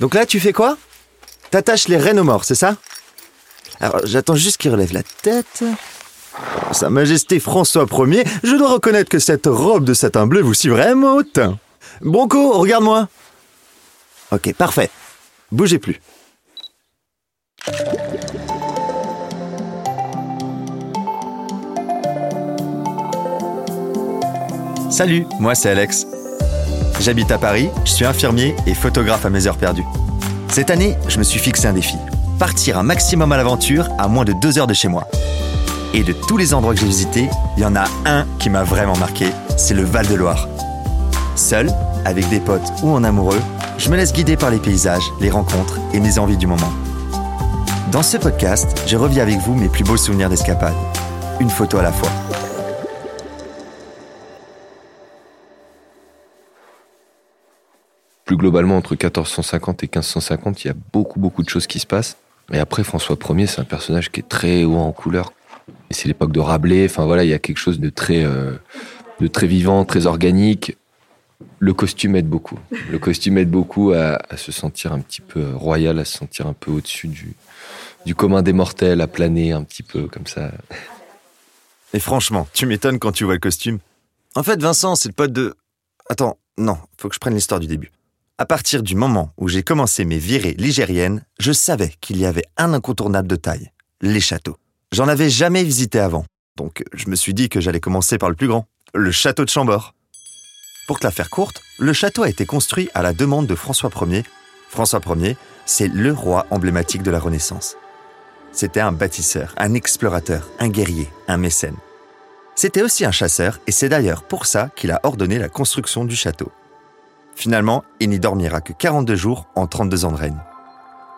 Donc là, tu fais quoi? T'attaches les rênes aux morts, c'est ça? Alors, j'attends juste qu'il relève la tête. Sa Majesté François Ier, je dois reconnaître que cette robe de satin bleu vous suit vraiment au teint. Bronco, regarde-moi. Ok, parfait. Bougez plus. Salut, moi c'est Alex. J'habite à Paris, je suis infirmier et photographe à mes heures perdues. Cette année, je me suis fixé un défi. Partir un maximum à l'aventure à moins de deux heures de chez moi. Et de tous les endroits que j'ai visités, il y en a un qui m'a vraiment marqué, c'est le Val de Loire. Seul, avec des potes ou en amoureux, je me laisse guider par les paysages, les rencontres et mes envies du moment. Dans ce podcast, je revis avec vous mes plus beaux souvenirs d'escapade. Une photo à la fois. Plus globalement, entre 1450 et 1550, il y a beaucoup, beaucoup de choses qui se passent. Et après, François Ier, c'est un personnage qui est très haut en couleur. Et c'est l'époque de Rabelais. Enfin voilà, il y a quelque chose de très, euh, de très vivant, très organique. Le costume aide beaucoup. Le costume aide beaucoup à, se sentir un petit peu royal, à se sentir un peu au-dessus du, du commun des mortels, à planer un petit peu comme ça. Et franchement, tu m'étonnes quand tu vois le costume. En fait, Vincent, c'est le pote de. Attends, non, faut que je prenne l'histoire du début. À partir du moment où j'ai commencé mes virées ligériennes, je savais qu'il y avait un incontournable de taille, les châteaux. J'en avais jamais visité avant, donc je me suis dit que j'allais commencer par le plus grand, le château de Chambord. Pour te la faire courte, le château a été construit à la demande de François Ier. François Ier, c'est le roi emblématique de la Renaissance. C'était un bâtisseur, un explorateur, un guerrier, un mécène. C'était aussi un chasseur, et c'est d'ailleurs pour ça qu'il a ordonné la construction du château. Finalement, il n'y dormira que 42 jours en 32 ans de règne.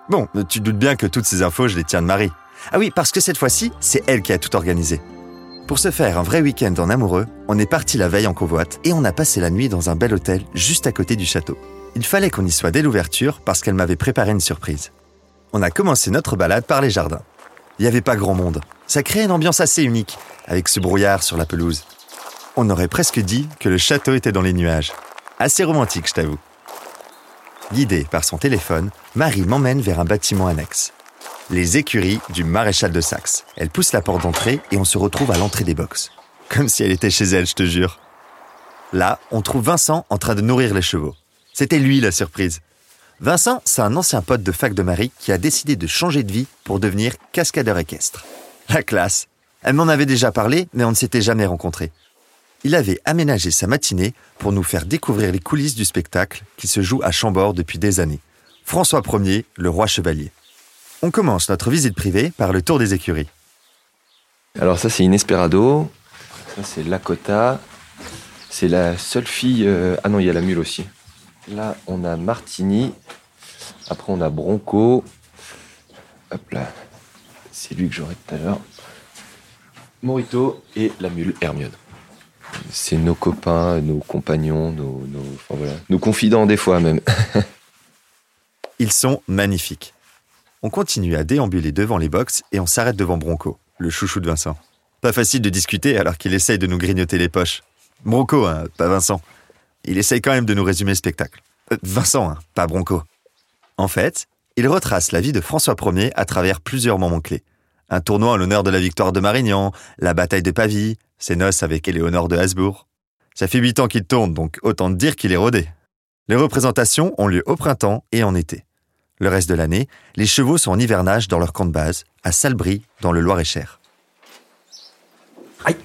Bon, tu doutes bien que toutes ces infos, je les tiens de Marie. Ah oui, parce que cette fois-ci, c'est elle qui a tout organisé. Pour se faire un vrai week-end en amoureux, on est parti la veille en convoite et on a passé la nuit dans un bel hôtel juste à côté du château. Il fallait qu'on y soit dès l'ouverture parce qu'elle m'avait préparé une surprise. On a commencé notre balade par les jardins. Il n'y avait pas grand monde. Ça créait une ambiance assez unique, avec ce brouillard sur la pelouse. On aurait presque dit que le château était dans les nuages. Assez romantique, je t'avoue. Guidée par son téléphone, Marie m'emmène vers un bâtiment annexe. Les écuries du maréchal de Saxe. Elle pousse la porte d'entrée et on se retrouve à l'entrée des box. Comme si elle était chez elle, je te jure. Là, on trouve Vincent en train de nourrir les chevaux. C'était lui la surprise. Vincent, c'est un ancien pote de fac de Marie qui a décidé de changer de vie pour devenir cascadeur équestre. La classe. Elle m'en avait déjà parlé, mais on ne s'était jamais rencontrés il avait aménagé sa matinée pour nous faire découvrir les coulisses du spectacle qui se joue à Chambord depuis des années. François Ier, le roi chevalier. On commence notre visite privée par le tour des écuries. Alors ça c'est Inesperado, ça c'est Lakota, c'est la seule fille... Euh, ah non, il y a la mule aussi. Là on a Martini, après on a Bronco, hop là, c'est lui que j'aurai tout à l'heure, Morito et la mule Hermione c'est nos copains, nos compagnons, nos, confidents des fois même. Ils sont magnifiques. On continue à déambuler devant les box et on s'arrête devant Bronco, le chouchou de Vincent. Pas facile de discuter alors qu'il essaye de nous grignoter les poches. Bronco, hein, pas Vincent. Il essaye quand même de nous résumer le spectacle. Euh, Vincent, hein, pas Bronco. En fait, il retrace la vie de François Ier à travers plusieurs moments clés. Un tournoi en l'honneur de la victoire de Marignan, la bataille de Pavie, ses noces avec Éléonore de Habsbourg. Ça fait huit ans qu'il tourne, donc autant dire qu'il est rodé. Les représentations ont lieu au printemps et en été. Le reste de l'année, les chevaux sont en hivernage dans leur camp de base, à Salbris, dans le Loir-et-Cher. Aïe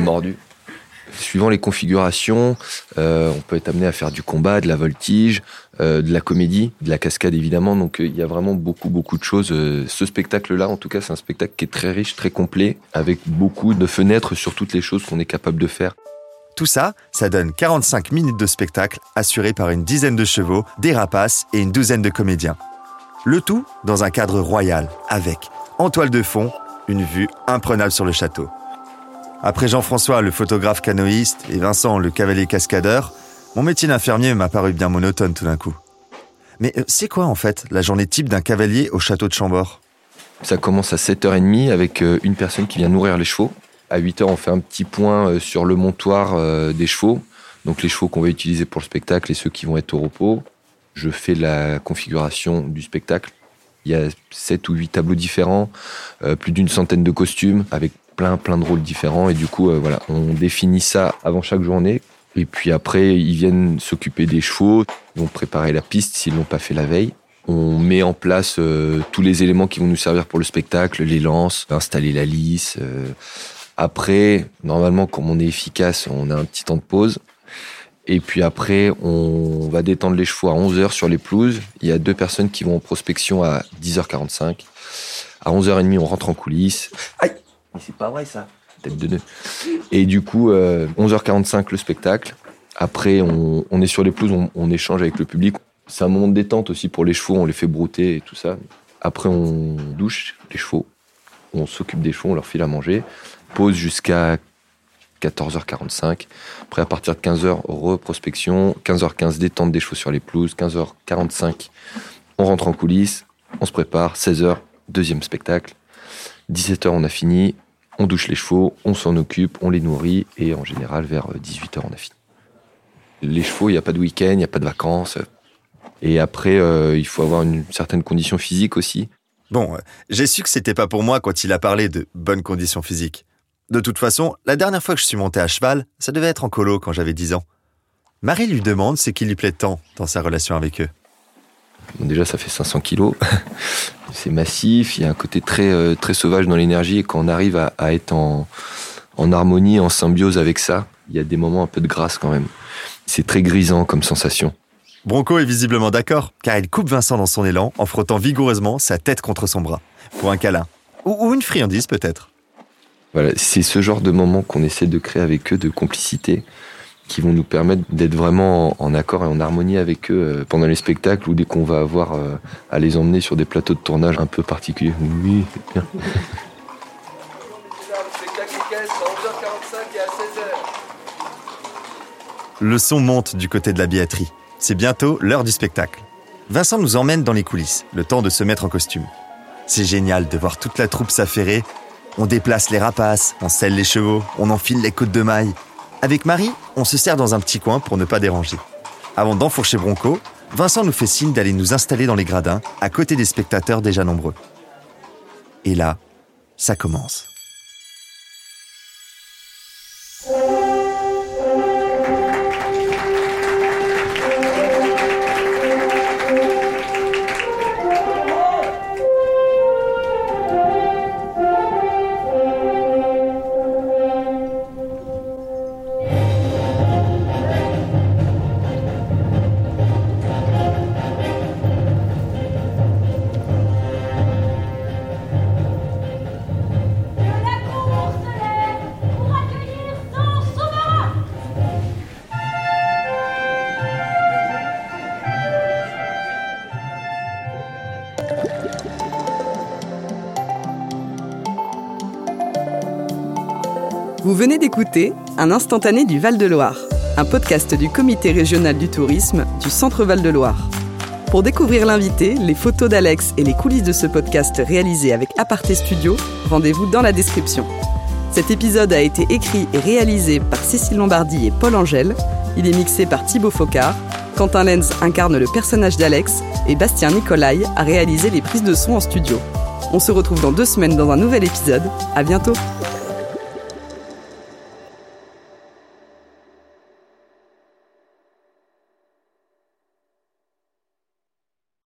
mordu. Suivant les configurations, euh, on peut être amené à faire du combat, de la voltige, euh, de la comédie, de la cascade évidemment. Donc euh, il y a vraiment beaucoup beaucoup de choses. ce spectacle-là, en tout cas, c'est un spectacle qui est très riche, très complet, avec beaucoup de fenêtres sur toutes les choses qu'on est capable de faire. Tout ça, ça donne 45 minutes de spectacle assuré par une dizaine de chevaux, des rapaces et une douzaine de comédiens. Le tout dans un cadre royal, avec, en toile de fond, une vue imprenable sur le château. Après Jean-François, le photographe canoïste, et Vincent, le cavalier cascadeur, mon métier d'infirmier m'a paru bien monotone tout d'un coup. Mais euh, c'est quoi en fait la journée type d'un cavalier au château de Chambord? Ça commence à 7h30 avec euh, une personne qui vient nourrir les chevaux. À 8h, on fait un petit point euh, sur le montoir des chevaux. Donc les chevaux qu'on va utiliser pour le spectacle et ceux qui vont être au repos. je fais la configuration du spectacle. Il y a sept ou huit tableaux différents, plus d'une centaine de costumes avec plein plein de rôles différents et du coup euh, voilà, on définit ça avant chaque journée. Et puis après, ils viennent s'occuper des chevaux, ils vont préparer la piste s'ils l'ont pas fait la veille. On met en place euh, tous les éléments qui vont nous servir pour le spectacle, les lances, installer la lisse. Après, normalement, comme on est efficace, on a un petit temps de pause. Et puis après, on va détendre les chevaux à 11h sur les pelouses. Il y a deux personnes qui vont en prospection à 10h45. À 11h30, on rentre en coulisses. Aïe Mais c'est pas vrai ça Tête de nœud. Et du coup, 11h45, euh, le spectacle. Après, on, est sur les pelouses, on, échange avec le public. C'est un moment de détente aussi pour les chevaux, on les fait brouter et tout ça. Après, on douche les chevaux. On s'occupe des chevaux, on leur file à manger. Pause jusqu'à 14h45. Après, à partir de 15h, reprospection. 15h15, détente des chevaux sur les pelouses. 15h45, on rentre en coulisses. On se prépare. 16h, deuxième spectacle. 17h, on a fini. On douche les chevaux, on s'en occupe, on les nourrit. Et en général, vers 18h, on a fini. Les chevaux, il n'y a pas de week-end, il n'y a pas de vacances. Et après, euh, il faut avoir une certaine condition physique aussi. Bon, euh, j'ai su que c'était pas pour moi quand il a parlé de bonnes conditions physiques. De toute façon, la dernière fois que je suis monté à cheval, ça devait être en colo quand j'avais 10 ans. Marie lui demande ce qui lui plaît tant dans sa relation avec eux. Déjà, ça fait 500 kilos. c'est massif, il y a un côté très, euh, très sauvage dans l'énergie et quand on arrive à, être en, en harmonie, en symbiose avec ça, il y a des moments un peu de grâce quand même. C'est très grisant comme sensation. Bronco est visiblement d'accord, car il coupe Vincent dans son élan en frottant vigoureusement sa tête contre son bras, pour un câlin. ou une friandise peut-être. Voilà, c'est ce genre de moments qu'on essaie de créer avec eux, de complicité, qui vont nous permettre d'être vraiment en, accord et en harmonie avec eux euh, pendant les spectacles ou dès qu'on va avoir euh, à les emmener sur des plateaux de tournage un peu particuliers. Oui, bien. Le son monte du côté de la billetterie. C'est bientôt l'heure du spectacle. Vincent nous emmène dans les coulisses, le temps de se mettre en costume. C'est génial de voir toute la troupe s'affairer on déplace les rapaces, on selle les chevaux, on enfile les côtes de maille. Avec Marie, on se sert dans un petit coin pour ne pas déranger. Avant d'enfourcher Bronco, Vincent nous fait signe d'aller nous installer dans les gradins, à côté des spectateurs déjà nombreux. Et là, ça commence. Vous venez d'écouter Un instantané du Val-de-Loire, un podcast du Comité régional du tourisme du Centre Val-de-Loire. Pour découvrir l'invité, les photos d'Alex et les coulisses de ce podcast réalisé avec Aparté Studio, rendez-vous dans la description. Cet épisode a été écrit et réalisé par Cécile Lombardi et Paul Angèle. Il est mixé par Thibaut Focard. Quentin Lenz incarne le personnage d'Alex et Bastien Nicolai a réalisé les prises de son en studio. On se retrouve dans deux semaines dans un nouvel épisode. À bientôt!